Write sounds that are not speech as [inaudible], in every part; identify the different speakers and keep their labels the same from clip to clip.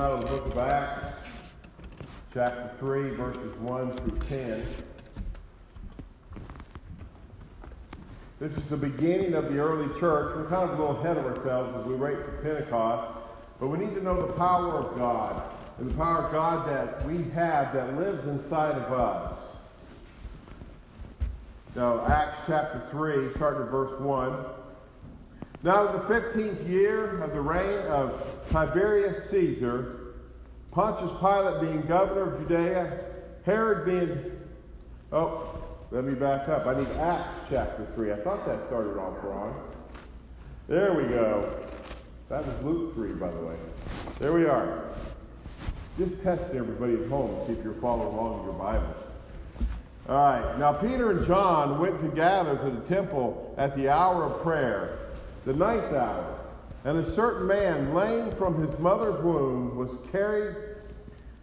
Speaker 1: out of the book of Acts, chapter 3, verses 1 through 10. This is the beginning of the early church. We're kind of a little ahead of ourselves as we wait for Pentecost, but we need to know the power of God and the power of God that we have that lives inside of us. So, Acts chapter 3, starting at verse 1. Now, in the fifteenth year of the reign of Tiberius Caesar, Pontius Pilate being governor of Judea, Herod being. Oh, let me back up. I need Acts chapter 3. I thought that started off wrong. There we go. That was Luke 3, by the way. There we are. Just testing everybody at home, to see if you're following along with your Bible. All right. Now, Peter and John went to gather to the temple at the hour of prayer the ninth hour. And a certain man, lame from his mother's womb, was carried,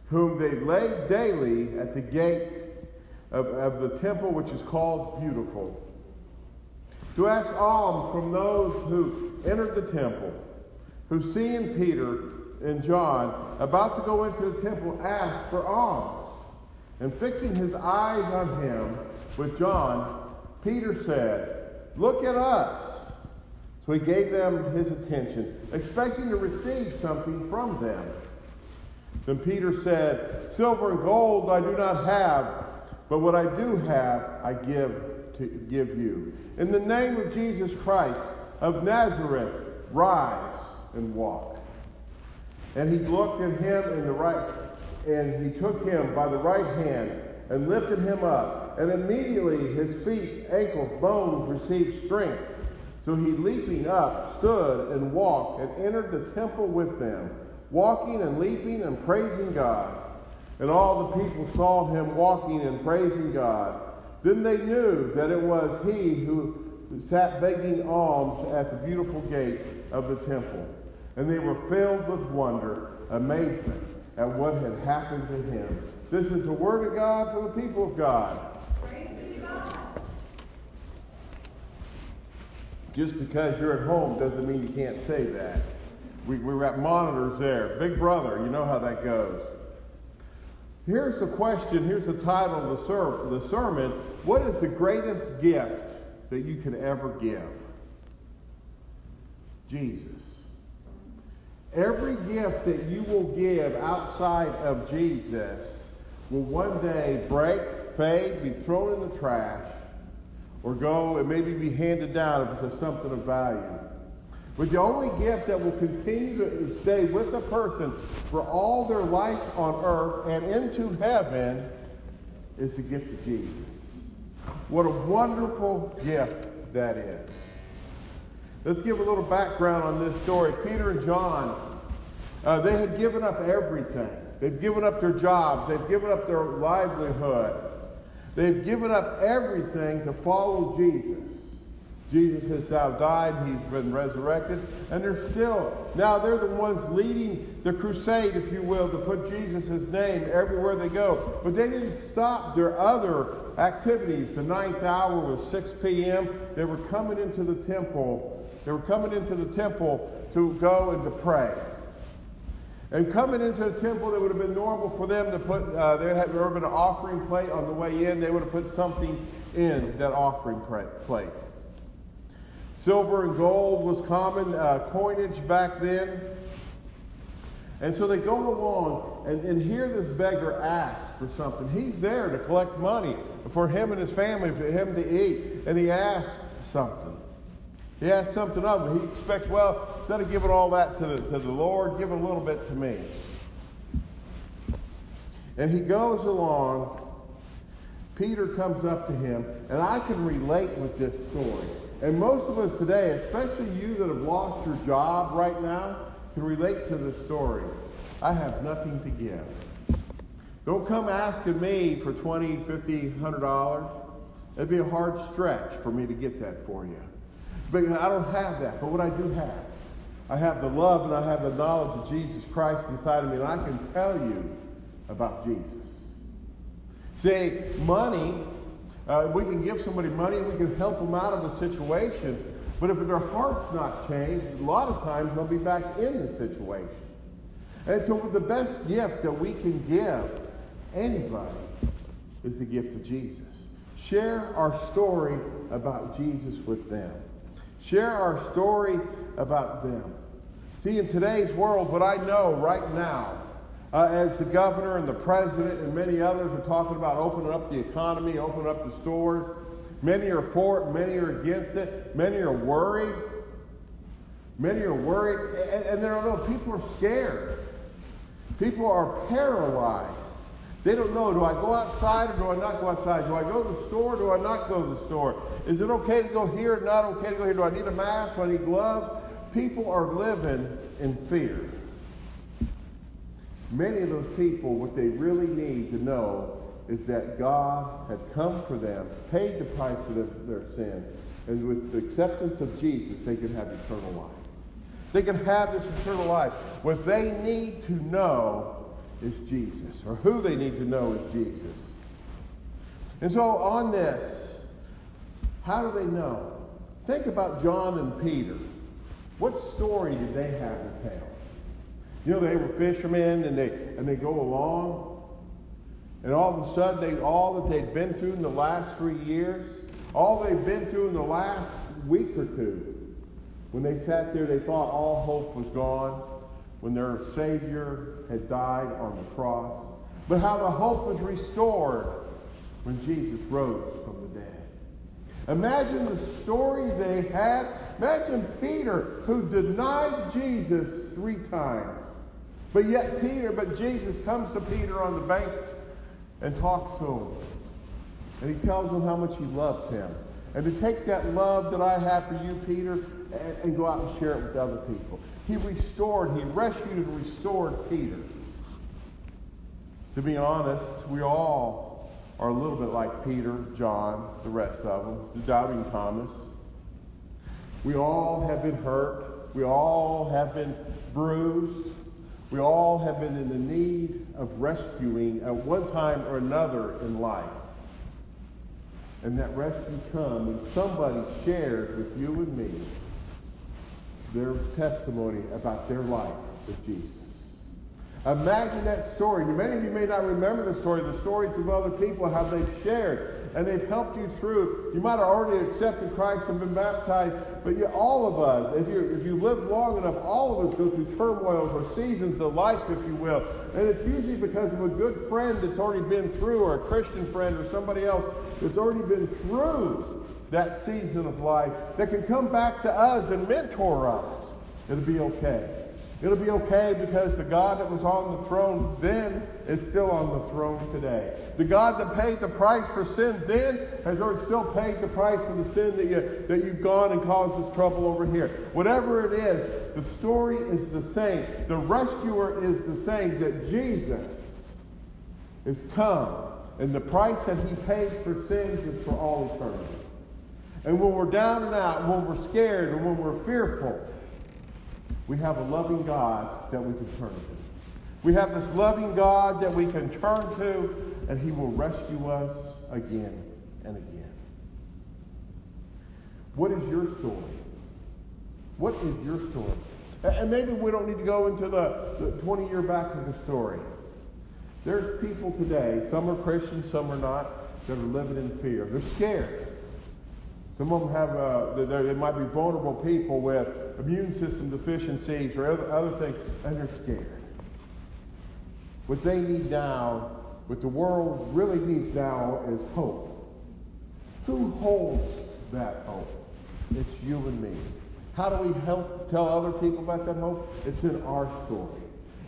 Speaker 1: whom they laid daily at the gate of, of the temple, which is called Beautiful, to ask alms from those who entered the temple, who seeing Peter and John about to go into the temple, asked for alms. And fixing his eyes on him with John, Peter said, Look at us. So he gave them his attention, expecting to receive something from them. Then Peter said, Silver and gold I do not have, but what I do have I give to give you. In the name of Jesus Christ of Nazareth, rise and walk. And he looked at him in the right, and he took him by the right hand and lifted him up. And immediately his feet, ankles, bones received strength. So he, leaping up, stood and walked and entered the temple with them, walking and leaping and praising God. And all the people saw him walking and praising God. Then they knew that it was he who sat begging alms at the beautiful gate of the temple. And they were filled with wonder, amazement at what had happened to him. This is the word of God for the people of God. Just because you're at home doesn't mean you can't say that. We, we're at monitors there. Big brother, you know how that goes. Here's the question, here's the title of the, ser- the sermon. What is the greatest gift that you can ever give? Jesus. Every gift that you will give outside of Jesus will one day break, fade, be thrown in the trash, or go and maybe be handed down if it's something of value. But the only gift that will continue to stay with a person for all their life on earth and into heaven is the gift of Jesus. What a wonderful gift that is. Let's give a little background on this story. Peter and John, uh, they had given up everything. They've given up their jobs. They've given up their livelihood. They've given up everything to follow Jesus. Jesus has now died, he's been resurrected, and they're still, now they're the ones leading the crusade, if you will, to put Jesus' name everywhere they go. But they didn't stop their other activities. The ninth hour was 6 p.m. They were coming into the temple. They were coming into the temple to go and to pray. And coming into the temple, it would have been normal for them to put, uh, they had there been an offering plate on the way in. They would have put something in that offering plate. Silver and gold was common uh, coinage back then. And so they go along, and, and here this beggar asks for something. He's there to collect money for him and his family, for him to eat. And he asks something. He asks something of him. He expects, well, instead of giving all that to the, to the Lord, give a little bit to me. And he goes along. Peter comes up to him, and I can relate with this story. And most of us today, especially you that have lost your job right now, can relate to this story. I have nothing to give. Don't come asking me for 20, 50, 100 dollars. It'd be a hard stretch for me to get that for you. But I don't have that. But what I do have, I have the love and I have the knowledge of Jesus Christ inside of me, and I can tell you about Jesus. See, money, uh, we can give somebody money, we can help them out of a situation, but if their heart's not changed, a lot of times they'll be back in the situation. And so the best gift that we can give anybody is the gift of Jesus. Share our story about Jesus with them. Share our story about them. See, in today's world, what I know right now, uh, as the governor and the president and many others are talking about opening up the economy, opening up the stores, many are for it, many are against it, many are worried. Many are worried, and, and they don't know. People are scared. People are paralyzed. They don't know, do I go outside or do I not go outside? Do I go to the store or do I not go to the store? Is it okay to go here, not okay to go here? Do I need a mask? Do I need gloves? People are living in fear. Many of those people, what they really need to know is that God had come for them, paid the price for their, their sin, and with the acceptance of Jesus, they could have eternal life. They can have this eternal life. What they need to know is Jesus, or who they need to know is Jesus. And so, on this, how do they know? Think about John and Peter. What story did they have to tell? You know, they were fishermen and they, and they go along, and all of a sudden, they, all that they'd been through in the last three years, all they've been through in the last week or two, when they sat there, they thought all hope was gone, when their Savior had died on the cross, but how the hope was restored when Jesus rose from. Imagine the story they had. Imagine Peter, who denied Jesus three times. But yet Peter, but Jesus comes to Peter on the banks and talks to him. And he tells him how much he loves him. And to take that love that I have for you, Peter, and, and go out and share it with other people. He restored, he rescued and restored Peter. To be honest, we all are a little bit like Peter, John, the rest of them, the doubting Thomas. We all have been hurt. We all have been bruised. We all have been in the need of rescuing at one time or another in life. And that rescue comes when somebody shares with you and me their testimony about their life with Jesus. Imagine that story. Many of you may not remember the story, the stories of other people, how they've shared and they've helped you through. You might have already accepted Christ and been baptized, but you, all of us, if you if you live long enough, all of us go through turmoils or seasons of life, if you will. And it's usually because of a good friend that's already been through, or a Christian friend, or somebody else that's already been through that season of life that can come back to us and mentor us. It'll be okay. It'll be okay because the God that was on the throne then is still on the throne today. The God that paid the price for sin then has already still paid the price for the sin that, you, that you've gone and caused us trouble over here. Whatever it is, the story is the same. The rescuer is the same, that Jesus is come. And the price that he paid for sins is for all eternity. And when we're down and out, when we're scared, and when we're fearful, we have a loving God that we can turn to. We have this loving God that we can turn to, and He will rescue us again and again. What is your story? What is your story? And maybe we don't need to go into the 20 year back of the story. There's people today, some are Christians, some are not, that are living in fear. They're scared. Some of them have, uh, they might be vulnerable people with immune system deficiencies or other, other things, and they're scared. What they need now, what the world really needs now is hope. Who holds that hope? It's you and me. How do we help tell other people about that hope? It's in our story.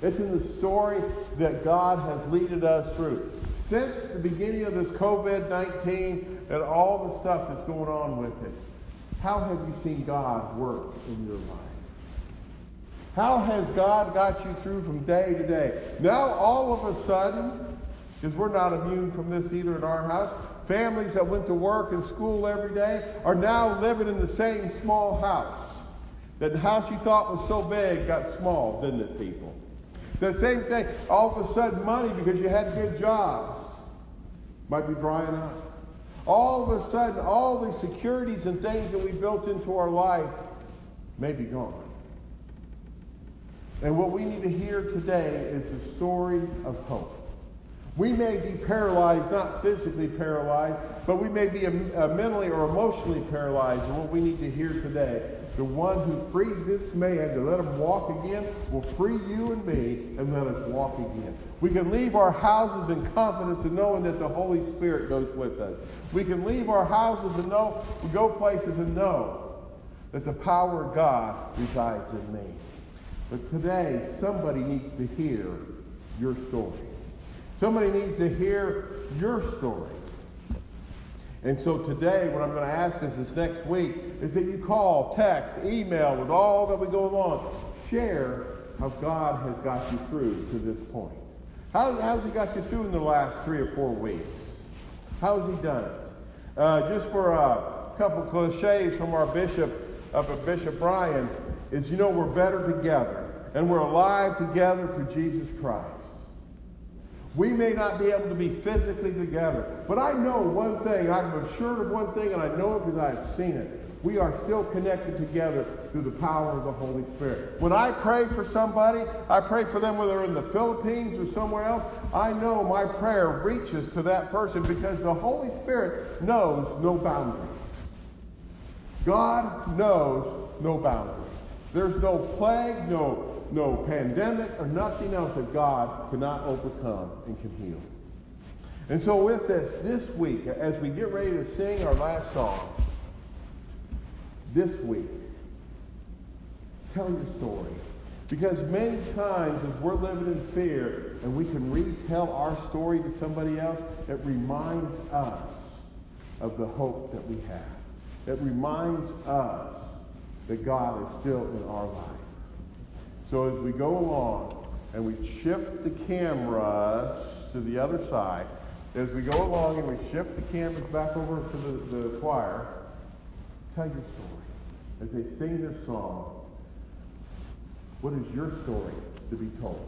Speaker 1: It's in the story that God has leaded us through. Since the beginning of this COVID 19 and all the stuff that's going on with it, how have you seen God work in your life? How has God got you through from day to day? Now, all of a sudden, because we're not immune from this either in our house, families that went to work and school every day are now living in the same small house. That house you thought was so big got small, didn't it, people? The same thing, all of a sudden, money because you had good jobs might be drying up. All of a sudden, all the securities and things that we built into our life may be gone. And what we need to hear today is the story of hope. We may be paralyzed, not physically paralyzed, but we may be uh, mentally or emotionally paralyzed. And what we need to hear today, the one who freed this man to let him walk again, will free you and me and let us walk again. We can leave our houses in confidence in knowing that the Holy Spirit goes with us. We can leave our houses and know we go places and know that the power of God resides in me. But today, somebody needs to hear your story. Somebody needs to hear your story. And so today, what I'm going to ask us this next week is that you call, text, email, with all that we go along, share how God has got you through to this point. How, how's he got you through in the last three or four weeks? How has he done it? Uh, just for a couple cliches from our bishop up at Bishop Bryan is, you know, we're better together. And we're alive together through Jesus Christ. We may not be able to be physically together, but I know one thing. I'm assured of one thing, and I know it because I've seen it. We are still connected together through the power of the Holy Spirit. When I pray for somebody, I pray for them whether they're in the Philippines or somewhere else, I know my prayer reaches to that person because the Holy Spirit knows no boundaries. God knows no boundaries. There's no plague, no no pandemic or nothing else that God cannot overcome and can heal. And so, with this, this week, as we get ready to sing our last song, this week, tell your story. Because many times, as we're living in fear and we can retell our story to somebody else, it reminds us of the hope that we have. It reminds us that God is still in our life. So as we go along and we shift the cameras to the other side, as we go along and we shift the cameras back over to the, the choir, tell your story. As they sing their song, what is your story to be told?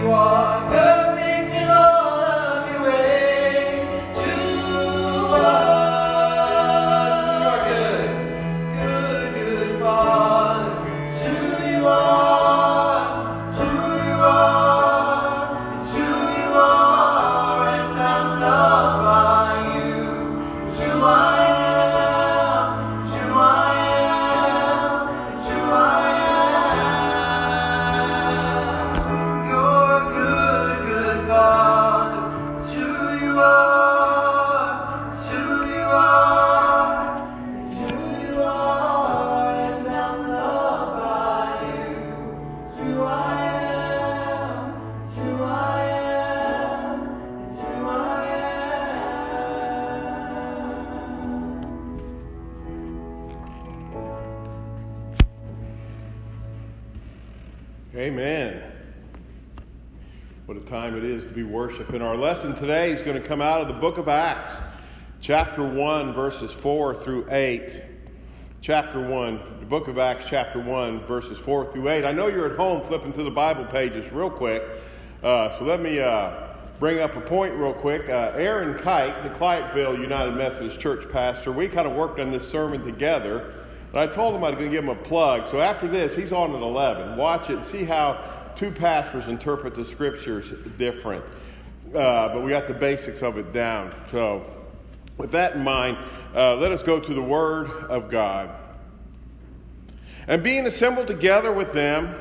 Speaker 2: You are
Speaker 1: good. Be worshiping. Our lesson today is going to come out of the book of Acts, chapter 1, verses 4 through 8. Chapter 1, the book of Acts, chapter 1, verses 4 through 8. I know you're at home flipping through the Bible pages real quick, uh, so let me uh, bring up a point real quick. Uh, Aaron Kite, the Clyteville United Methodist Church pastor, we kind of worked on this sermon together. And I told him I was going to give him a plug. So after this, he's on at 11. Watch it and see how two pastors interpret the scriptures different. Uh, but we got the basics of it down. So, with that in mind, uh, let us go to the Word of God. And being assembled together with them,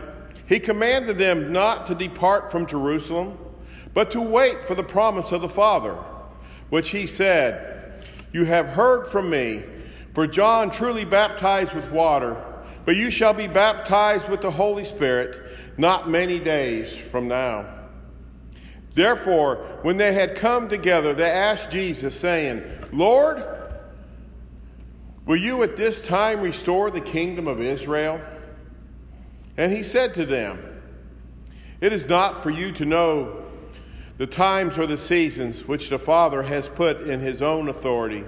Speaker 1: he commanded them not to depart from Jerusalem, but to wait for the promise of the Father, which he said, You have heard from me. For John truly baptized with water, but you shall be baptized with the Holy Spirit not many days from now. Therefore, when they had come together, they asked Jesus, saying, Lord, will you at this time restore the kingdom of Israel? And he said to them, It is not for you to know the times or the seasons which the Father has put in his own authority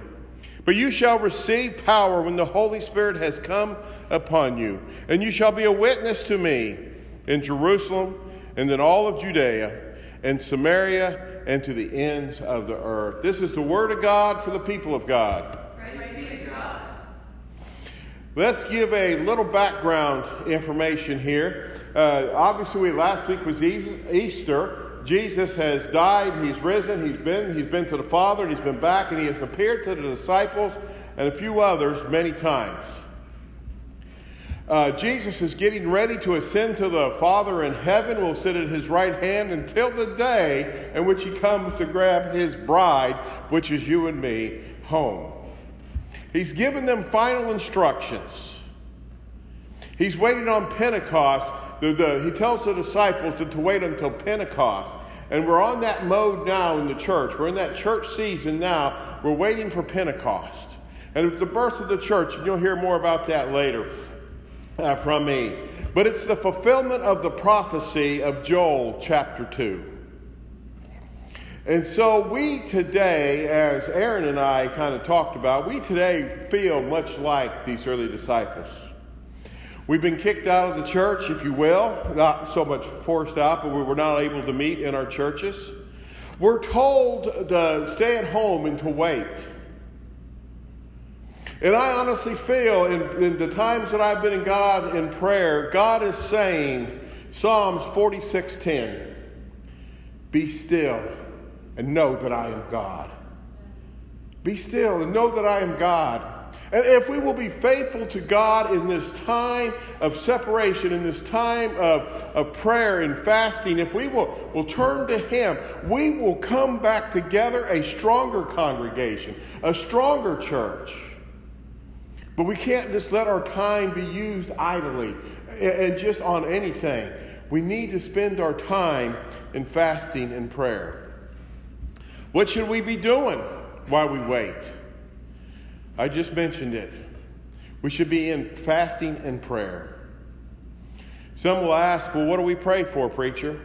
Speaker 1: but you shall receive power when the Holy Spirit has come upon you, and you shall be a witness to me in Jerusalem and in all of Judea and Samaria and to the ends of the earth. This is the word of God for the people of God. Let's give a little background information here. Uh, obviously, last week was Easter. Jesus has died, he's risen, he's been, he's been to the Father, and he's been back, and he has appeared to the disciples and a few others many times. Uh, Jesus is getting ready to ascend to the Father in heaven, will sit at his right hand until the day in which he comes to grab his bride, which is you and me, home. He's given them final instructions. He's waiting on Pentecost the, the, he tells the disciples to, to wait until Pentecost. And we're on that mode now in the church. We're in that church season now. We're waiting for Pentecost. And it's the birth of the church, and you'll hear more about that later uh, from me. But it's the fulfillment of the prophecy of Joel chapter 2. And so we today, as Aaron and I kind of talked about, we today feel much like these early disciples. We've been kicked out of the church, if you will, not so much forced out, but we were not able to meet in our churches. We're told to stay at home and to wait. And I honestly feel in, in, the times that I've been in God in prayer, God is saying, Psalms 46:10, be still and know that I am God. Be still and know that I am God. And if we will be faithful to God in this time of separation, in this time of, of prayer and fasting, if we will, will turn to Him, we will come back together a stronger congregation, a stronger church. But we can't just let our time be used idly and just on anything. We need to spend our time in fasting and prayer. What should we be doing while we wait? I just mentioned it. We should be in fasting and prayer. Some will ask, well, what do we pray for, preacher?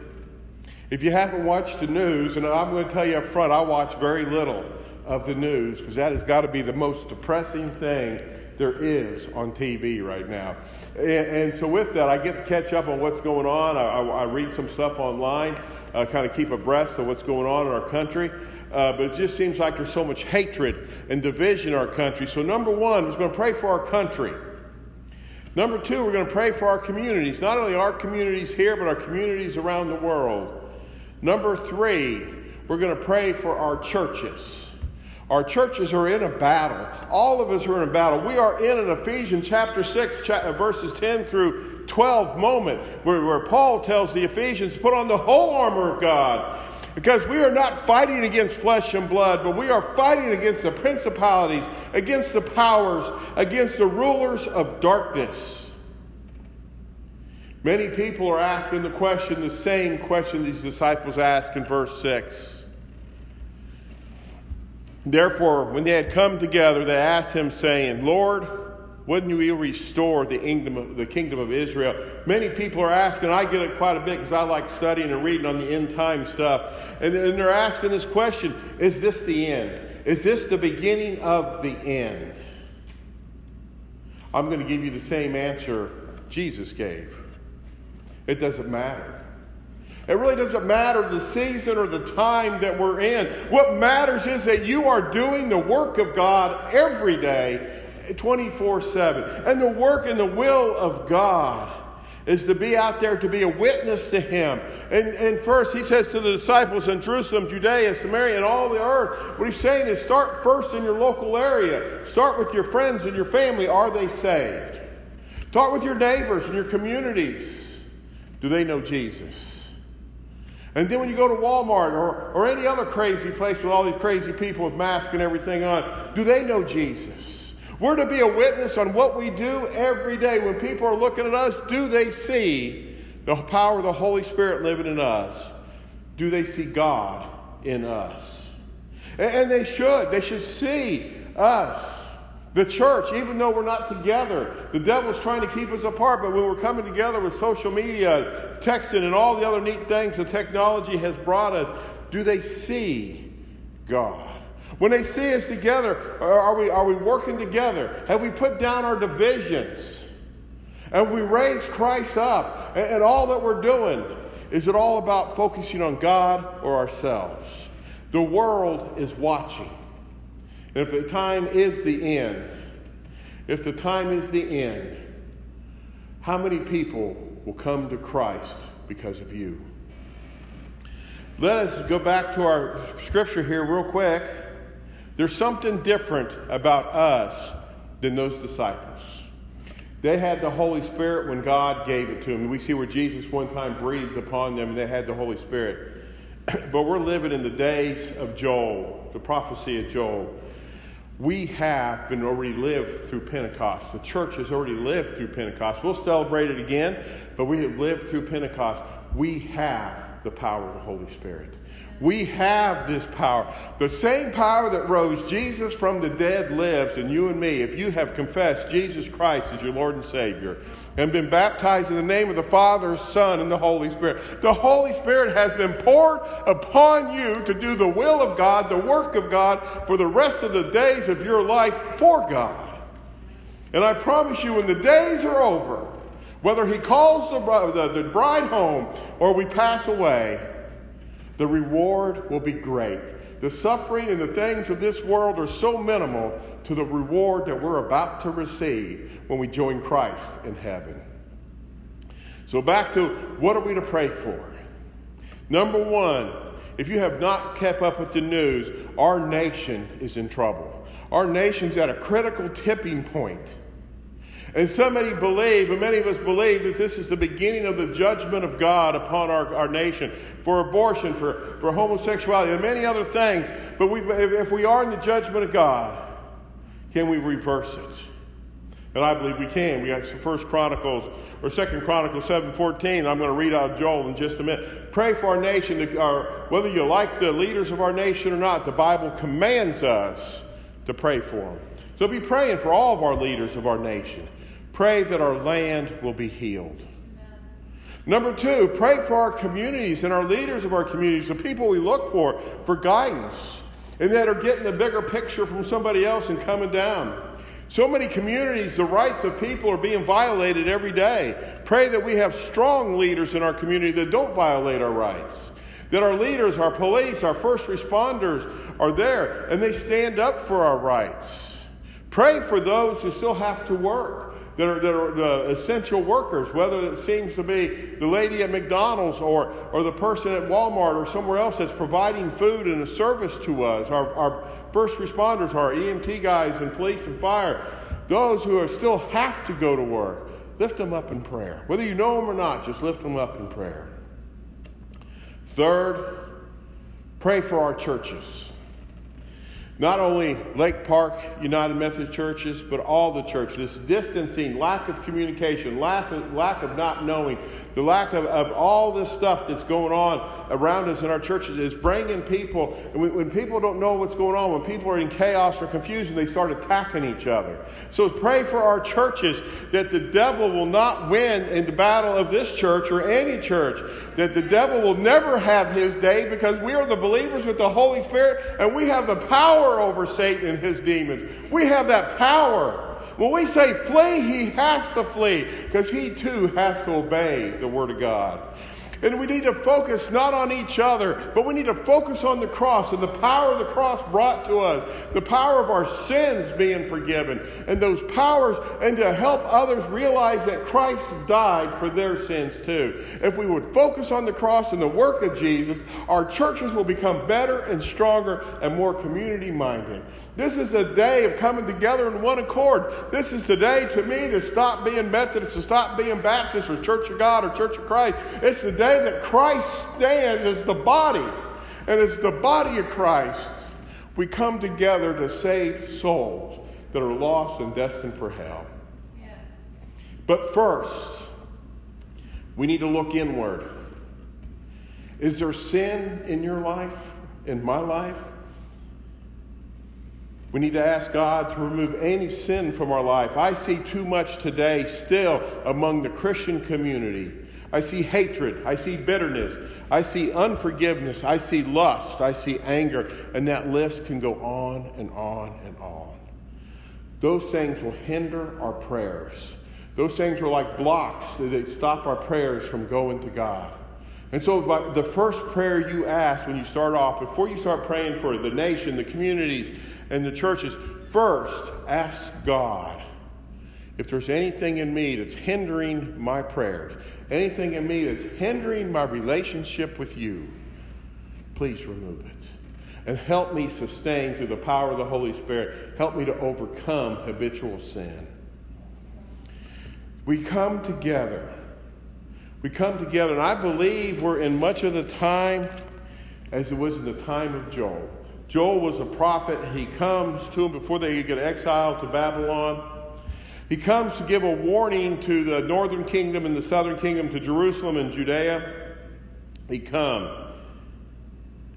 Speaker 1: If you haven't watched the news, and I'm going to tell you up front, I watch very little of the news because that has got to be the most depressing thing there is on TV right now. And, and, so, with that, I get to catch up on what's going on. I, I, I read some stuff online, uh, kind of keep abreast of what's going on in our country. Uh, but it just seems like there's so much hatred and division in our country. So, number one, we're going to pray for our country. Number two, we're going to pray for our communities, not only our communities here, but our communities around the world. Number three, we're going to pray for our churches. Our churches are in a battle. All of us are in a battle. We are in an Ephesians chapter 6, verses 10 through 12 moment where, where Paul tells the Ephesians to put on the whole armor of God. Because we are not fighting against flesh and blood, but we are fighting against the principalities, against the powers, against the rulers of darkness. Many people are asking the question, the same question these disciples asked in verse 6. Therefore, when they had come together, they asked him, saying, Lord, Will you restore the kingdom, of, the kingdom of Israel? Many people are asking, I get it quite a bit because I like studying and reading on the end time stuff. And, and they're asking this question Is this the end? Is this the beginning of the end? I'm going to give you the same answer Jesus gave. It doesn't matter. It really doesn't matter the season or the time that we're in. What matters is that you are doing the work of God every day, 24 7. And the work and the will of God is to be out there to be a witness to Him. And, and first, He says to the disciples in Jerusalem, Judea, Samaria, and all the earth, what He's saying is start first in your local area. Start with your friends and your family. Are they saved? Start with your neighbors and your communities. Do they know Jesus? And then when you go to Walmart or, or any other crazy place with all these crazy people with masks and everything on, do they know Jesus? We're to be a witness on what we do every day. When people are looking at us, do they see the power of the Holy Spirit living in us? Do they see God in us? And, and they should. They should see us the church, even though we're not together, the devil's trying to keep us apart, but when we're coming together with social media, texting, and all the other neat things the technology has brought us, do they see God? When they see us together, are we, are we working together? Have we put down our divisions? Have we raised Christ up? And, and all that we're doing, is it all about focusing on God or ourselves? The world is watching. And if the time is the end, if the time is the end, how many people will come to Christ because of you? Let us go back to our scripture here, real quick. There's something different about us than those disciples. They had the Holy Spirit when God gave it to them. We see where Jesus one time breathed upon them and they had the Holy Spirit. [clears throat] but we're living in the days of Joel, the prophecy of Joel we have been already lived through Pentecost. The church has already lived through Pentecost. We'll celebrate it again, but we have lived through Pentecost. We have the power of the Holy Spirit. We have this power. The same power that rose Jesus from the dead lives in you and me if you have confessed Jesus Christ as your Lord and Savior and been baptized in the name of the Father, Son, and the Holy Spirit. The Holy Spirit has been poured upon you to do the will of God, the work of God for the rest of the days of your life for God. And I promise you, when the days are over, whether He calls the, bride home or we pass away, the reward will be great. The suffering and the things of this world are so minimal to the reward that we're about to receive when we join Christ in heaven. So, back to what are we to pray for? Number one, if you have not kept up with the news, our nation is in trouble. Our nation's at a critical tipping point. And so many believe, and many of us believe, that this is the beginning of the judgment of God upon our, our nation for abortion, for, for homosexuality, and many other things. But we, if we are in the judgment of God, can we reverse it? And I believe we can. We got First Chronicles or Second Chronicles seven fourteen. I'm going to read out Joel in just a minute. Pray for our nation. To, our, whether you like the leaders of our nation or not, the Bible commands us to pray for them. So be praying for all of our leaders of our nation. Pray that our land will be healed. Number two, pray for our communities and our leaders of our communities, the people we look for, for guidance, and that are getting the bigger picture from somebody else and coming down. So many communities, the rights of people are being violated every day. Pray that we have strong leaders in our community that don't violate our rights. That our leaders, our police, our first responders are there and they stand up for our rights. Pray for those who still have to work that are, that are the essential workers, whether it seems to be the lady at McDonald's or, or the person at Walmart or somewhere else that's providing food and a service to us, our, our first responders, our EMT guys and police and fire, those who are still have to go to work, lift them up in prayer. Whether you know them or not, just lift them up in prayer. Third, pray for our churches. Not only Lake Park United Methodist churches, but all the church. This distancing, lack of communication, lack of, lack of not knowing, the lack of, of all this stuff that's going on around us in our churches is bringing people. And when, when people don't know what's going on, when people are in chaos or confusion, they start attacking each other. So pray for our churches that the devil will not win in the battle of this church or any church, that the devil will never have his day because we are the believers with the Holy Spirit and we have the power power over Satan and his demons. We have that power. When we say flee, he has to flee because he too has to obey the Word of God. And we need to focus not on each other, but we need to focus on the cross and the power of the cross brought to us, the power of our sins being forgiven, and those powers, and to help others realize that Christ died for their sins too. If we would focus on the cross and the work of Jesus, our churches will become better and stronger and more community minded. This is a day of coming together in one accord. This is the day to me to stop being Methodist, to stop being Baptist or Church of God or Church of Christ. It's the day day that Christ stands as the body, and as the body of Christ, we come together to save souls that are lost and destined for hell. Yes. But first, we need to look inward. Is there sin in your life, in my life? We need to ask God to remove any sin from our life. I see too much today still among the Christian community I see hatred. I see bitterness. I see unforgiveness. I see lust. I see anger. And that list can go on and on and on. Those things will hinder our prayers. Those things are like blocks that stop our prayers from going to God. And so, the first prayer you ask when you start off, before you start praying for the nation, the communities, and the churches, first ask God if there's anything in me that's hindering my prayers, anything in me that's hindering my relationship with you, please remove it. And help me sustain through the power of the Holy Spirit. Help me to overcome habitual sin. We come together. We come together, and I believe we're in much of the time as it was in the time of Joel. Joel was a prophet. He comes to him before they get exiled to Babylon. He comes to give a warning to the northern kingdom and the southern kingdom, to Jerusalem and Judea. He come.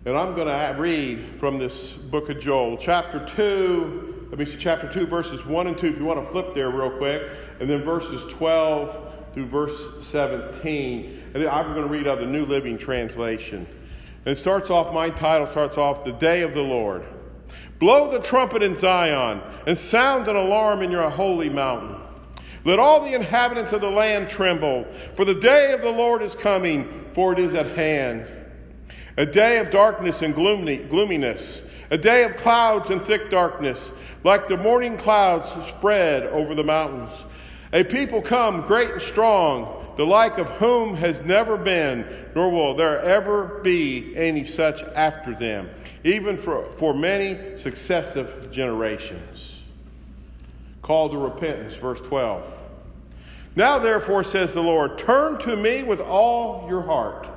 Speaker 1: And I'm going to read from this book of Joel, chapter 2. Let me see, chapter 2, verses 1 and 2, if you want to flip there real quick. And then verses 12 through verse 17. And I'm going to read out the New Living Translation. And it starts off, my title starts off, The Day of the Lord. Blow the trumpet in Zion and sound an alarm in your holy mountain. Let all the inhabitants of the land tremble, for the day of the Lord is coming, for it is at hand. A day of darkness and gloominess, a day of clouds and thick darkness, like the morning clouds spread over the mountains. A people come great and strong the like of whom has never been, nor will there ever be any such after them, even for, for many successive generations. Call to repentance, verse 12. Now, therefore, says the Lord, turn to me with all your heart,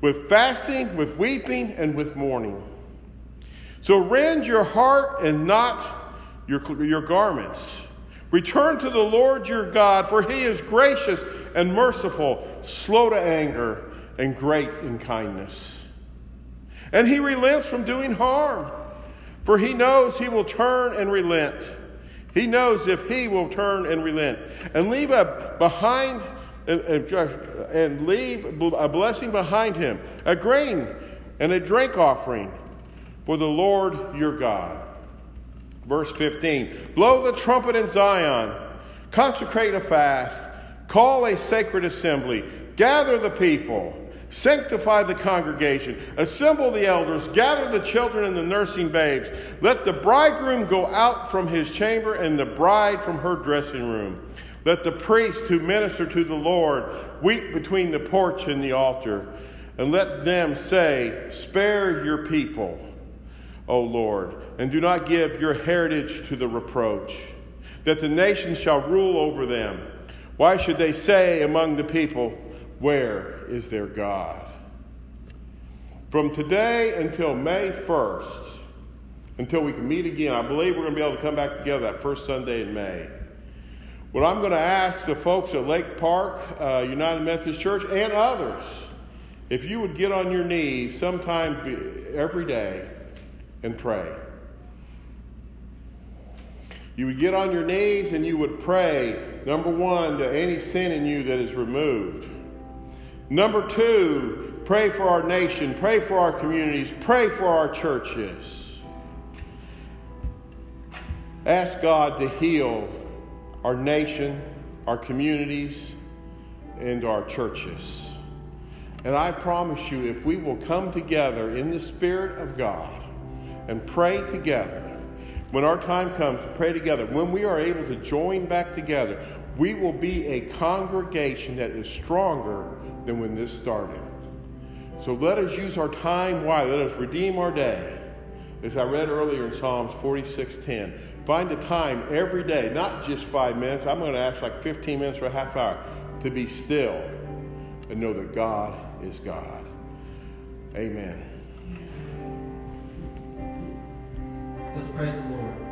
Speaker 1: with fasting, with weeping, and with mourning. So rend your heart and not your, your garments. Return to the Lord your God, for he is gracious and merciful, slow to anger, and great in kindness. And he relents from doing harm, for he knows he will turn and relent. He knows if he will turn and relent. And leave a behind and, leave a blessing behind him, a grain and a drink offering for the Lord your God. Verse 15 Blow the trumpet in Zion, consecrate a fast, call a sacred assembly, gather the people. Sanctify the congregation, assemble the elders, gather the children and the nursing babes. Let the bridegroom go out from his chamber and the bride from her dressing room. Let the priest who minister to the Lord weep between the porch and the altar. And let them say, Spare your people O Lord, and do not give your heritage to the reproach, that the nations shall rule over them. Why should they say among the people, Where is their God? From today until May 1st, until we can meet again. I believe we're going to be able to come back together that first Sunday in May. What I'm going to ask the folks at Lake Park uh, United Methodist Church and others, if you would get on your knees sometime every day and pray. You would get on your knees and you would pray, number one, that any sin in you that is removed. Number two, pray for our nation, pray for our communities, pray for our churches. Ask God to heal our nation, our communities, and our churches. And I promise you, if we will come together in the Spirit of God and pray together, when our time comes to pray together, when we are able to join back together, we will be a congregation that is stronger than when this started. So let us use our time wisely. Let us redeem our day. As I read earlier in Psalms 46:10, find a time every day, not just five minutes. I'm going to ask like 15 minutes or a half hour to be still and know that God is God. Amen.
Speaker 3: Let's praise the Lord.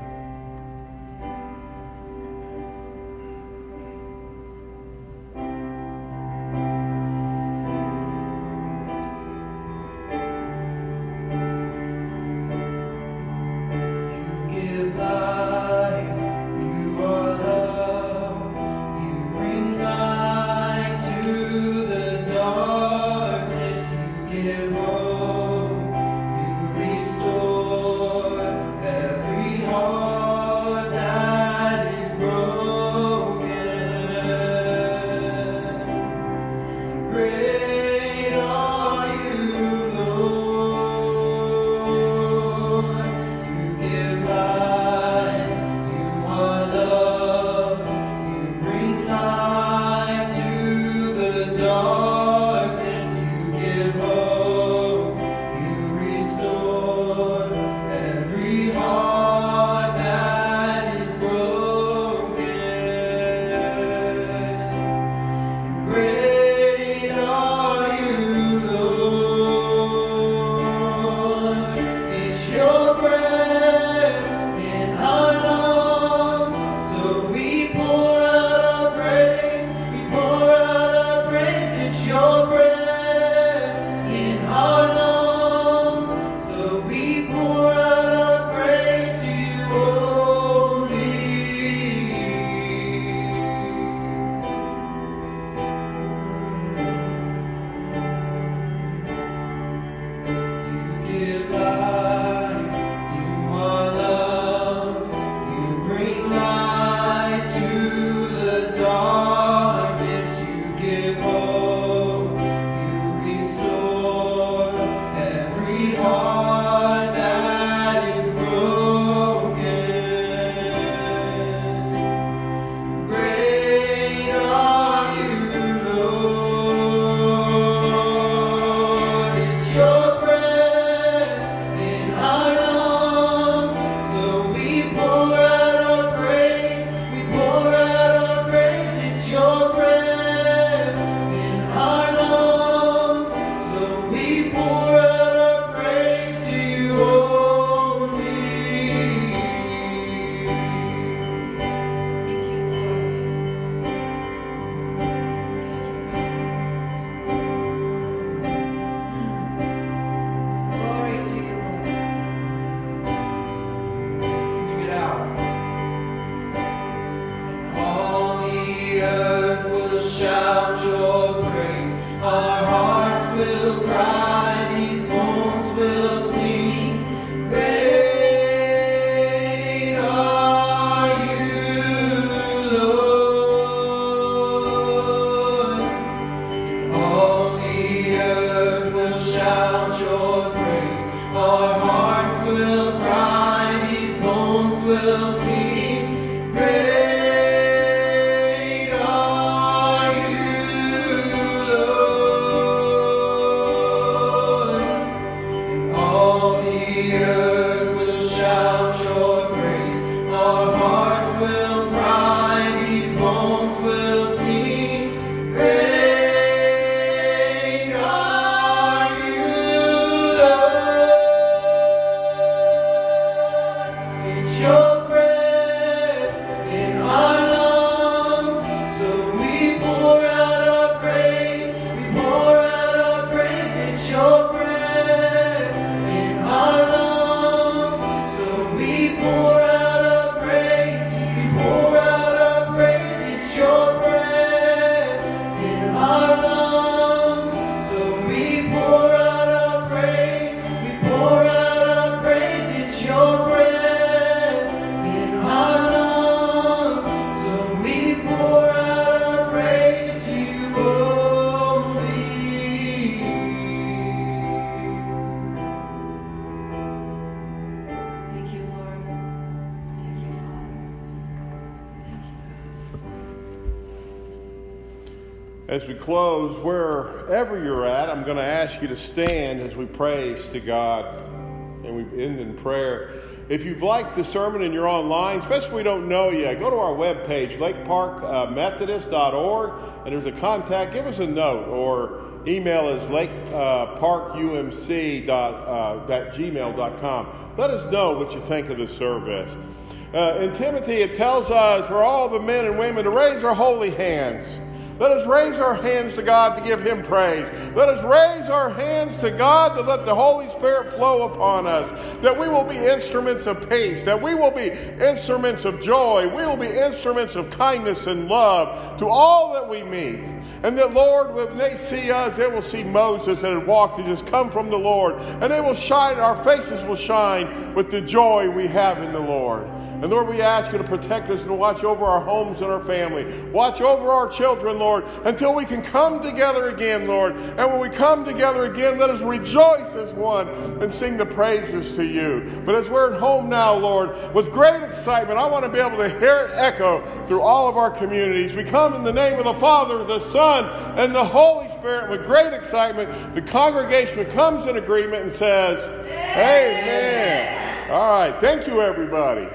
Speaker 1: As we close, wherever you're at, I'm going to ask you to stand as we praise to God and we end in prayer. If you've liked the sermon and you're online, especially if we don't know yet, go to our webpage, lakeparkmethodist.org, and there's a contact. Give us a note or email is lakeparkumc.gmail.com. uh, Let us know what you think of the service. Uh, in Timothy, it tells us for all the men and women to raise their holy hands. Let us raise our hands to God to give Him praise. Let us raise our hands to God to let the Holy Spirit flow upon us. That we will be instruments of peace. That we will be instruments of joy. We will be instruments of kindness and love to all that we meet. And that, Lord, when they see us, they will see Moses that had walked and just come from the Lord. And they will shine, our faces will shine with the joy we have in the Lord. And Lord, we ask you to protect us and watch over our homes and our family. Watch over our children, Lord, until we can come together again, Lord. And when we come together again, let us rejoice as one and sing the praises to you. But as we're at home now, Lord, with great excitement, I want to be able to hear it echo through all of our communities. We come in the name of the Father, the Son, and the Holy Spirit with great excitement. The congregation comes in agreement and says, Amen. Amen. All right. Thank you, everybody.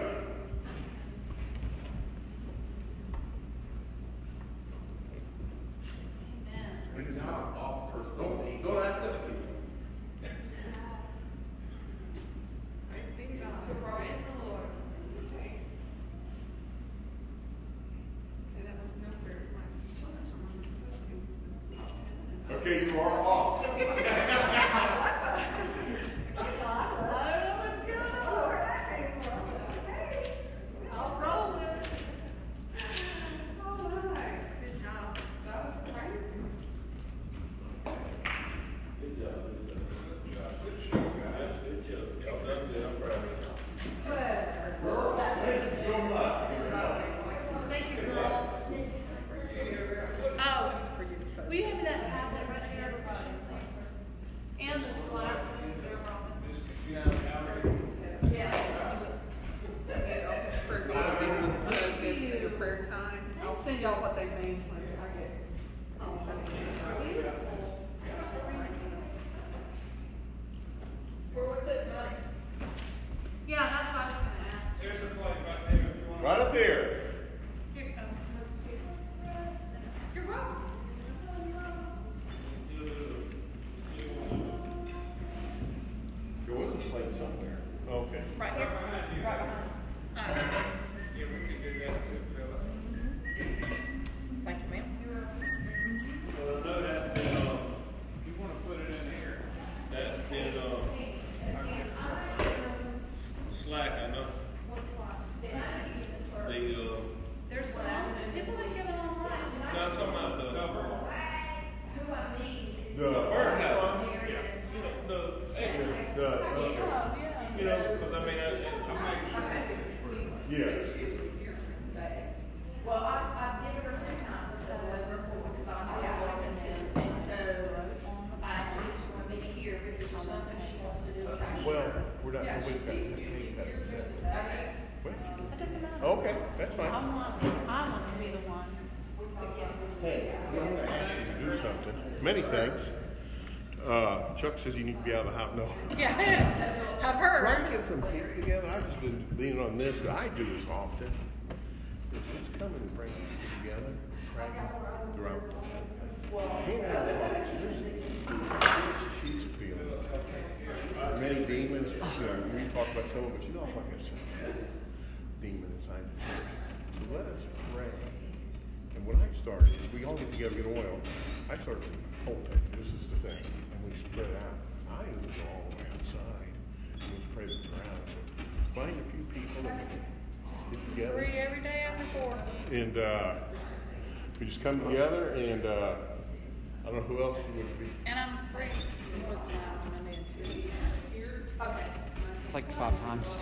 Speaker 1: Okay, you are off. Uh, Chuck says you need to be out of the house. No. [laughs]
Speaker 2: Yeah, I've heard.
Speaker 1: Trying to get some people together. I've just been leaning on this. I do this often. Just come and bring people together. Throughout. Can't have She's Many demons. You know, we talk about some of it. You know, I'm like a demon inside the church. So let us pray. And when I started, we all get together, get oil. I started, oh, this is the thing And we spread out. I was all the way outside. It was pray the ground. So find a few people that can get together.
Speaker 2: Three every day after four.
Speaker 1: And uh, we just come together and uh, I don't know who else would be.
Speaker 2: And I'm free with my Monday and Tuesday.
Speaker 3: It's like five times.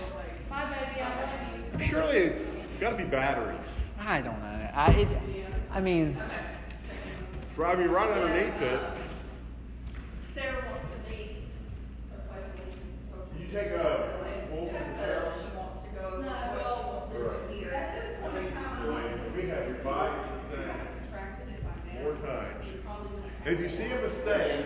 Speaker 1: Surely it's got to be batteries.
Speaker 3: I don't know. I, I mean,
Speaker 1: driving right underneath it.
Speaker 2: Sarah wants to be
Speaker 1: You take a. Sarah.
Speaker 2: She wants to go. No, Will wants to
Speaker 4: go here.
Speaker 2: At this now
Speaker 1: four times. If you
Speaker 5: see a
Speaker 2: mistake.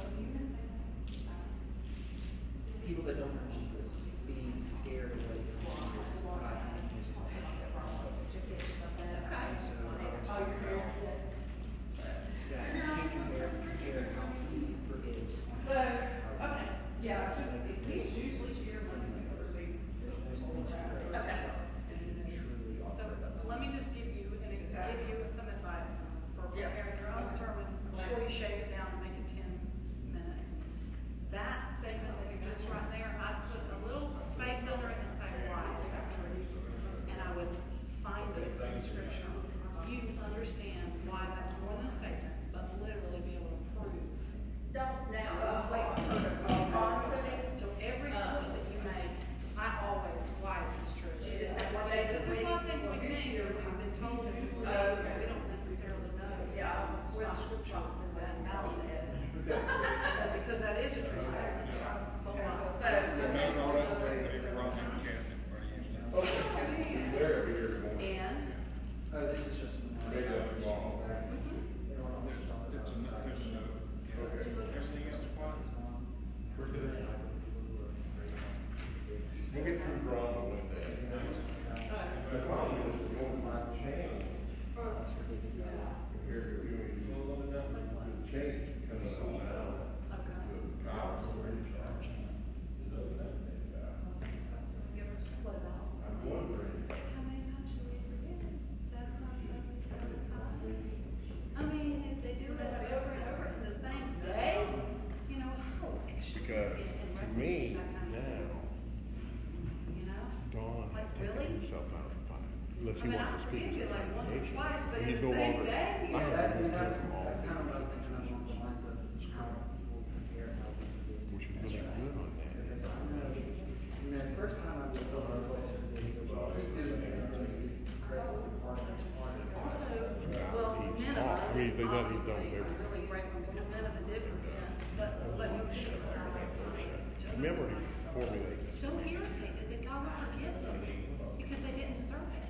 Speaker 5: that's kind of I along the lines of. Because mean, the first time I was over the
Speaker 1: Also, well,
Speaker 2: none
Speaker 1: of because none of it did but you.
Speaker 2: Memory.
Speaker 1: So irritated that God would forgive them because they didn't deserve it.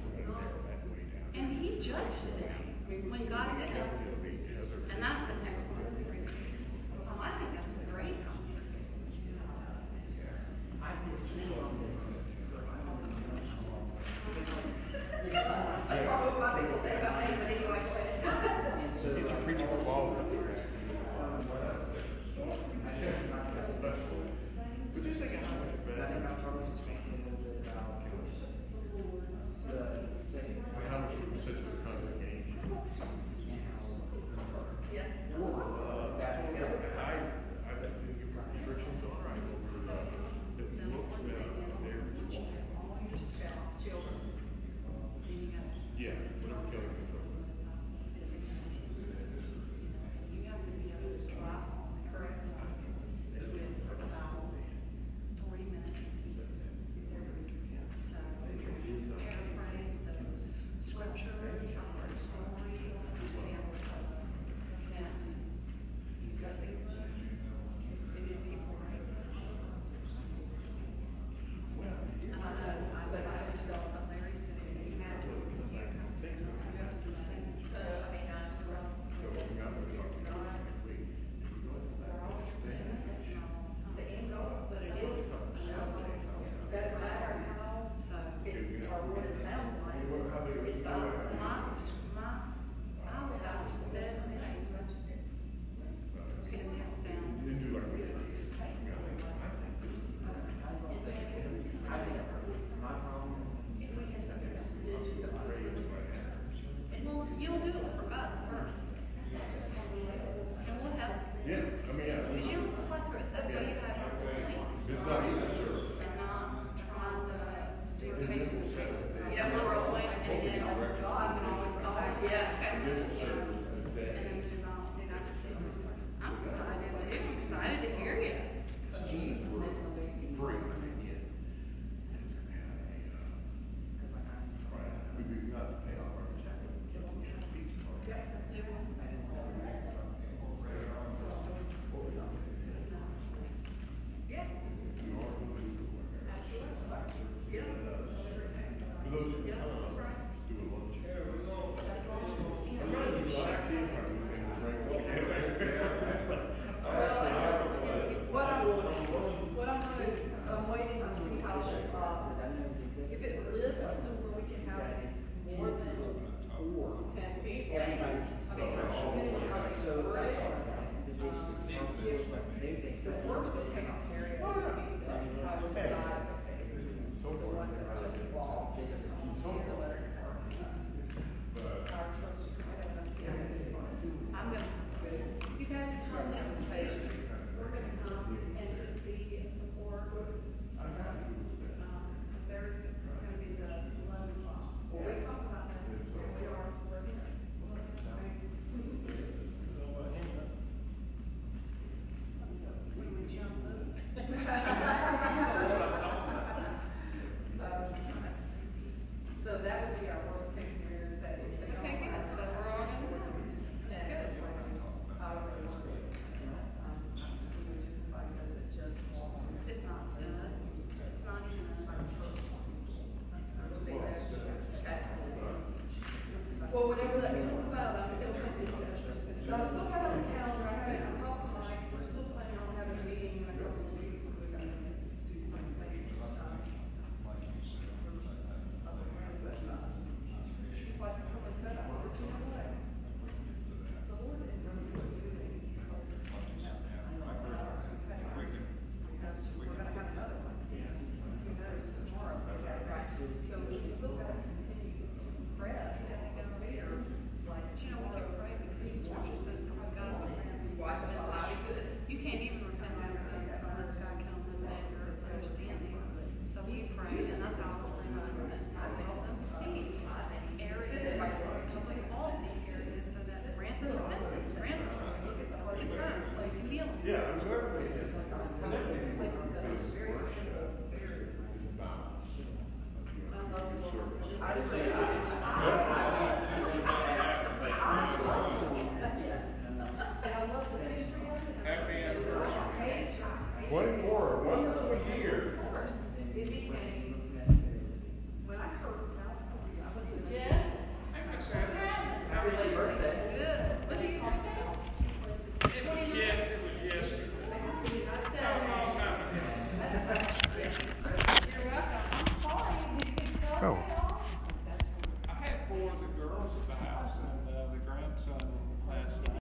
Speaker 1: And he judged them when God
Speaker 2: did
Speaker 1: it. And that's
Speaker 6: the next